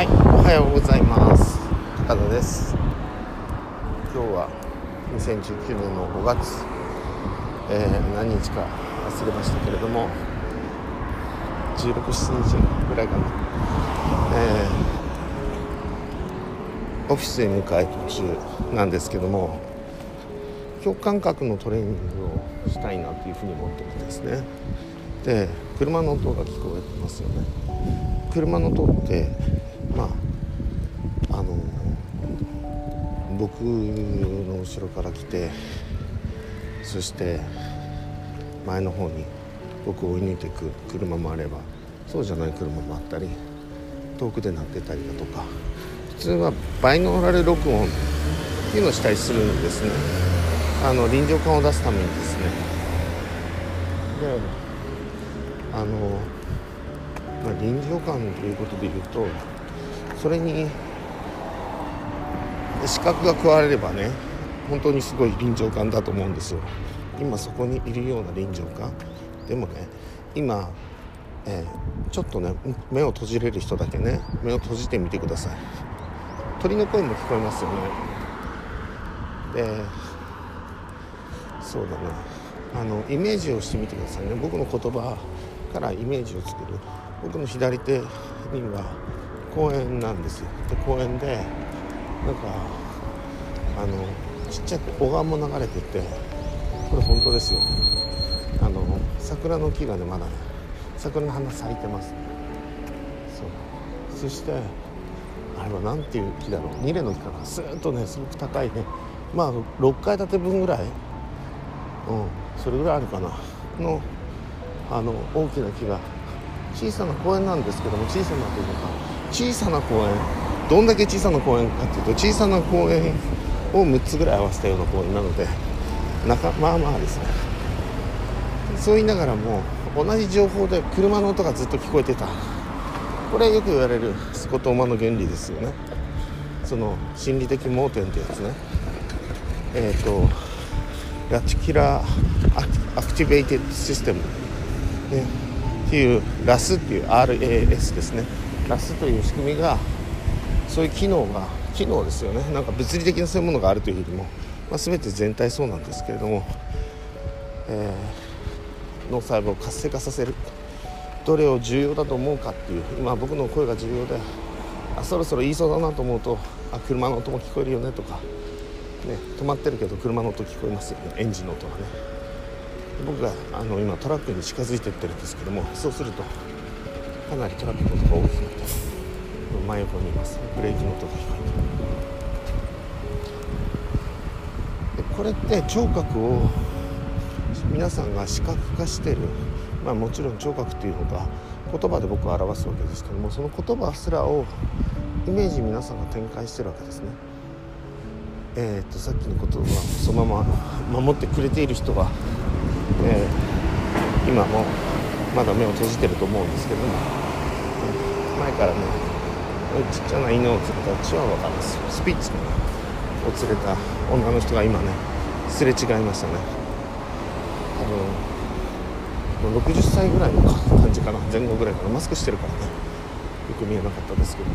はい、おはようございます。高田です。今日は2019年の5月、えー何日か忘れましたけれども、16、7日ぐらいかな。えーオフィスへ向かい途中なんですけども、今日感覚のトレーニングをしたいなというふうに思ってるんですね。で、車の音が聞こえてますよね。車の音って僕の後ろから来てそして前の方に僕を追い抜いていく車もあればそうじゃない車もあったり遠くで鳴ってたりだとか普通はバイノーラル録音っていうのをしたりするんですね。あの臨場感を出すためにですね。であのまあ、臨場感ということで言うとそれに視覚が加われればね本当にすごい臨場感だと思うんですよ。今そこにいるような臨場感。でもね今、えーちょっとね目を閉じれる人だけね目を閉じてみてください。鳥の声も聞こえますよね。でそうだな。あのイメージをしてみてくださいね。僕の言葉からイメージを作る。僕の左手には公園なんですよ。で公園でなんかあのちっちゃく小川も流れててこれ本当ですよ。あの桜の木がねまだね桜の花咲いてますそう。そしてあれは何ていう木だろう。ニレの木かなスーッとねすごく高いね。まあ6階建て分ぐらい。うん。それぐらいあるかな。のあの大きな木が。小さな公園なんですけども小さなというか小さな公園。どんだけ小さな公園かっていうと小さな公園を6つぐらい合わせたような公園なのでなかまあまあですね。そう言いながらも同じ情報で車の音がずっと聞こえてた。これよく言われるスコトーマの原理ですよね。その心理的盲点ってやつね。えっ、と reticular activated system。ね、っていうラスっていう RAS ですね。ラスという仕組みがそういう機能が機能ですよね。なんか物理的なそういうものがあるというよりも、まあ、全て全体そうなんですけれども、えー脳細胞を活性化させる。どれを重要だと思うかっていう今僕の声が重要であそろそろ言いそうだなと思うとあ車の音も聞こえるよねとか、ね、止まってるけど車の音聞こえますよね。エンジンの音がね。僕があの今トラックに近づいてってるんですけどもそうするとかなりトラックの音が大きくなってます。真横にいます。ブレーキの音が聞こえて。でこれって聴覚を皆さんが視覚化してる。まあもちろん聴覚っていうのが言葉で僕は表すわけですけどもその言葉すらをイメージ皆さんが展開してるわけですね。えー、とさっきの言葉をそのまま守ってくれている人はえー今もまだ目を閉じてると思うんですけども前からねちっちゃな犬を連れたチワワかなスピッツかなを連れた女の人が今ねすれ違いましたね。多分60歳ぐらいの感じかな。前後ぐらいかな。マスクしてるからね。よく見えなかったですけど。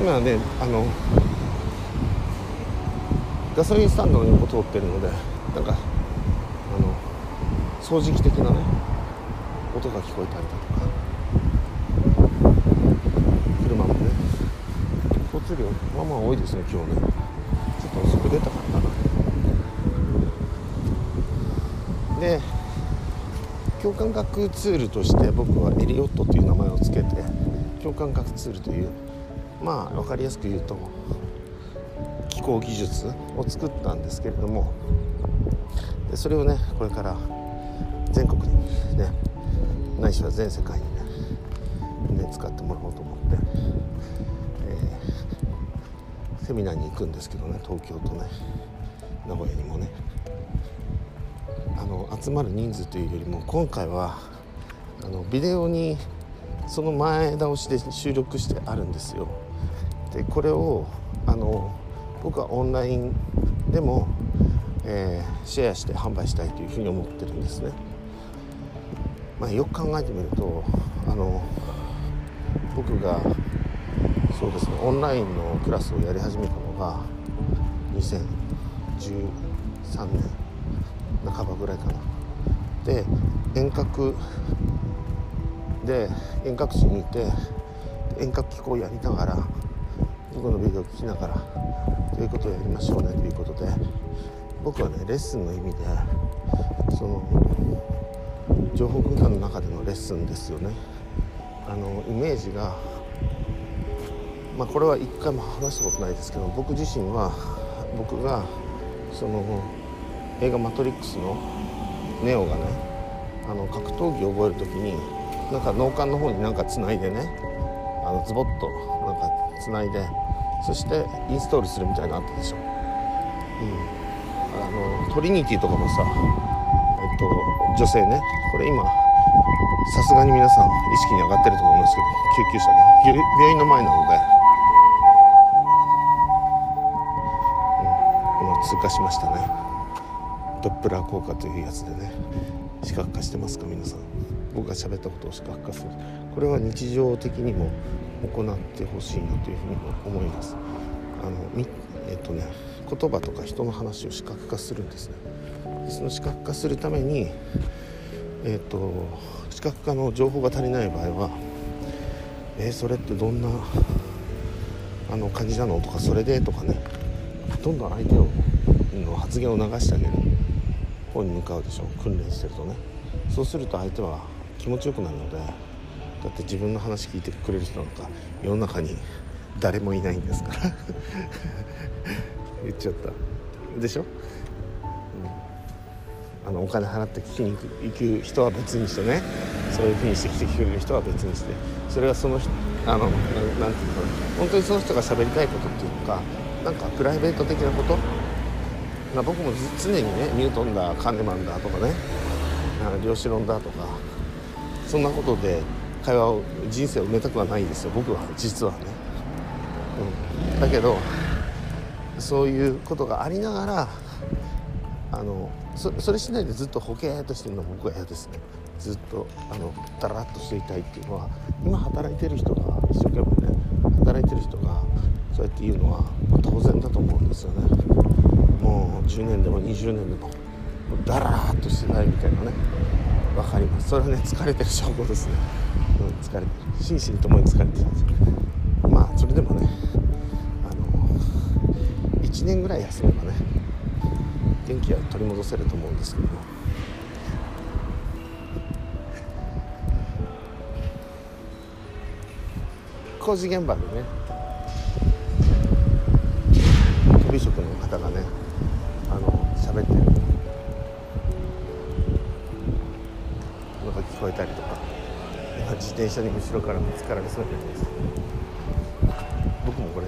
今ねあのガソリンスタンドの横通ってるのでなんかあの掃除機的なね音が聞こえたりだとか車もね量まあまあ多いですね今日ね。ちょっと遅く出たかったな。で共感覚ツールとして僕はエリオットという名前を付けて共感覚ツールというまあ分かりやすく言うと気候技術を作ったんですけれどもでそれをねこれから全国にねないしは全世界にねね使ってもらおうと思って、セミナーに行くんですけどね東京とね名古屋にもね。あの集まる人数というよりも今回はあのビデオにその前倒しで収録してあるんですよ。でこれをあの僕はオンラインでも、えーシェアして販売したいというふうに思ってるんですね、まあ、よく考えてみるとあの僕がそうですね。オンラインのクラスをやり始めたのが2013年半ばぐらいかな。で遠隔で遠隔地にいて遠隔機構をやりながら僕のビデオを聞きながらということをやりましょうねということで僕はねレッスンの意味でその情報空間の中でのレッスンですよね。あのイメージがまあこれは一回も話したことないですけど僕自身は僕がその映画「マトリックス」のネオがねあの格闘技を覚える時になんか脳幹の方になんかつないでねあのズボッとなんかつないでそしてインストールするみたいなのあったでしょ、うん、あのトリニティとかもさ、えっと、女性ね。これ今さすがに皆さん意識に上がってると思うんですけど救急車ね。病院の前なので、通過しましたね。ドップラー効果というやつでね。視覚化してますか皆さん。僕が喋ったことを視覚化する。これは日常的にも行ってほしいなというふうに思います。あのえっとね言葉とか人の話を視覚化するんですね。その視覚化するためにえっと視覚化の情報が足りない場合はえー、それってどんなあの感じなの？とかそれで？とかね。どんどん相手をの発言を流してあげる。方に向かうでしょ。訓練してるとね。そうすると相手は気持ちよくなるのでだって自分の話聞いてくれる人なんか世の中に誰もいないんですから。言っちゃった。でしょ、あのお金払って聞きに行く人は別にしてね。そういうふうにして来てくれる人は別にして。それはその人あのなんていうのか本当にその人が喋りたいことっていうかなんかプライベート的なこと？まあ、僕も常にねニュートンだカンネマンだとかね量子論だとかそんなことで会話を人生を埋めたくはないんですよ僕は実はね、うん、だけどそういうことがありながらあのそれしないでずっとほけーっとしてるのは僕は嫌ですね。ずっとあのダラッとしていたいっていうのは今働いてる人が一生懸命ね働いてる人がそうやって言うのは当然だと思うんですよね。もう10年でも20年でもダラーっとしてないみたいなね。分かります。それはね疲れてる証拠ですね、うん、疲れてる。心身ともに疲れてるまあそれでもねあの1年ぐらい休めばね元気は取り戻せると思うんですけども。工事現場でね飛び職の方がねあの喋ってる。のが聞こえたりとか。自転車に後ろからぶつかられそうになります僕もこれ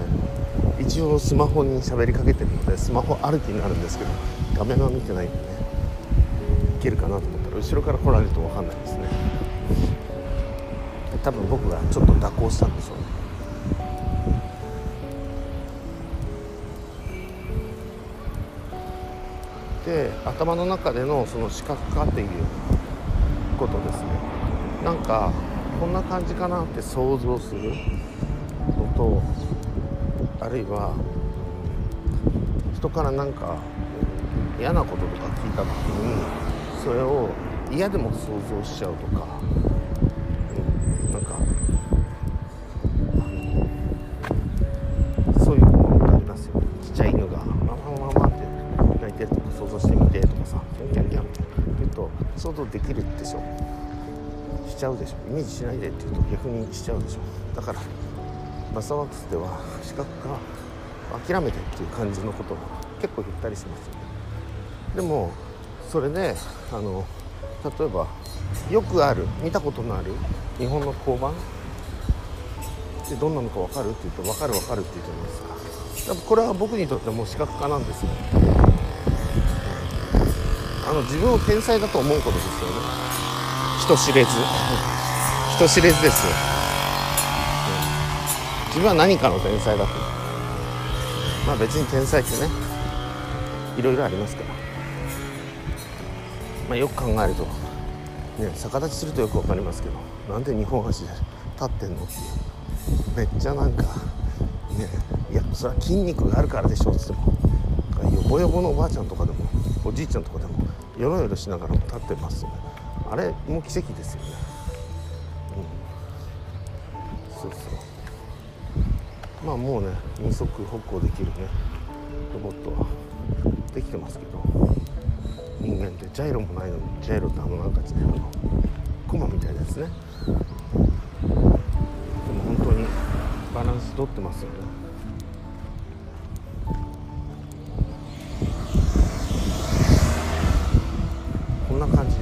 一応スマホに喋りかけてるのでスマホ歩きになるんですけど画面は見てないんでねいけるかなと思ったら後ろから来られると分かんないですね。多分僕がちょっと蛇行したんでしょうね。で頭の中でのその視覚化っていうことですね。なんかこんな感じかなって想像するのとあるいは人からなんか嫌なこととか聞いた時にそれを嫌でも想像しちゃうとか、うん、なんかできるでしょ。しちゃうでしょ。イメージしないでって言うと逆にしちゃうでしょ。だからバスターワークスでは視覚化諦めてっていう感じのことを結構言ったりしますよね。でもそれであの例えばよくある見たことのある日本の交番ってどんなのか分かるって言うと分かる分かるって言うじゃないですか。これは僕にとってもう視覚化なんですよ。あの自分を天才だと思うことですよね。人知れず。人知れずですよ、自分は何かの天才だと。まあ別に天才ってねいろいろありますから。まあよく考えると。ね逆立ちするとよく分かりますけどなんで2本足で立ってんのっていう。めっちゃなんかねいやそれは筋肉があるからでしょっつっても。よぼよぼのおばあちゃんとかでもおじいちゃんとかでもよろよろしながらも立ってますよね。あれもう奇跡ですよね。うん。そうそう。まあもうね二足歩行できるね。ロボットはできてますけど。人間ってジャイロもないのにジャイロってあのなんかねあのコマみたいなやつね。でも本当にバランス取ってますよね。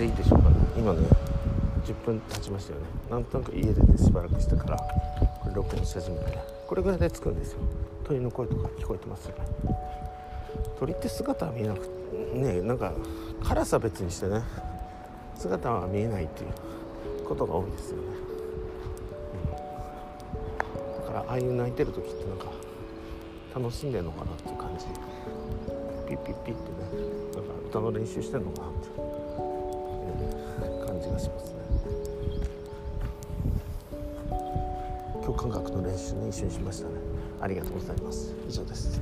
でいいでしょう。かね今ね10分経ちましたよね。なんとなく家出てしばらくしてからこれ録音し始めてこれぐらいでつくんですよ。鳥の声とか聞こえてますよね。鳥って姿は見えなくねなんか辛さ別にしてね姿は見えないっていうことが多いですよね、うん、だからああいう泣いてる時ってなんか楽しんでるのかなっていう感じ。ピッピッピッってねなんか歌の練習してんのかなって、感じがしますね。共感覚の練習ね一緒にしましたね。ありがとうございます。以上です。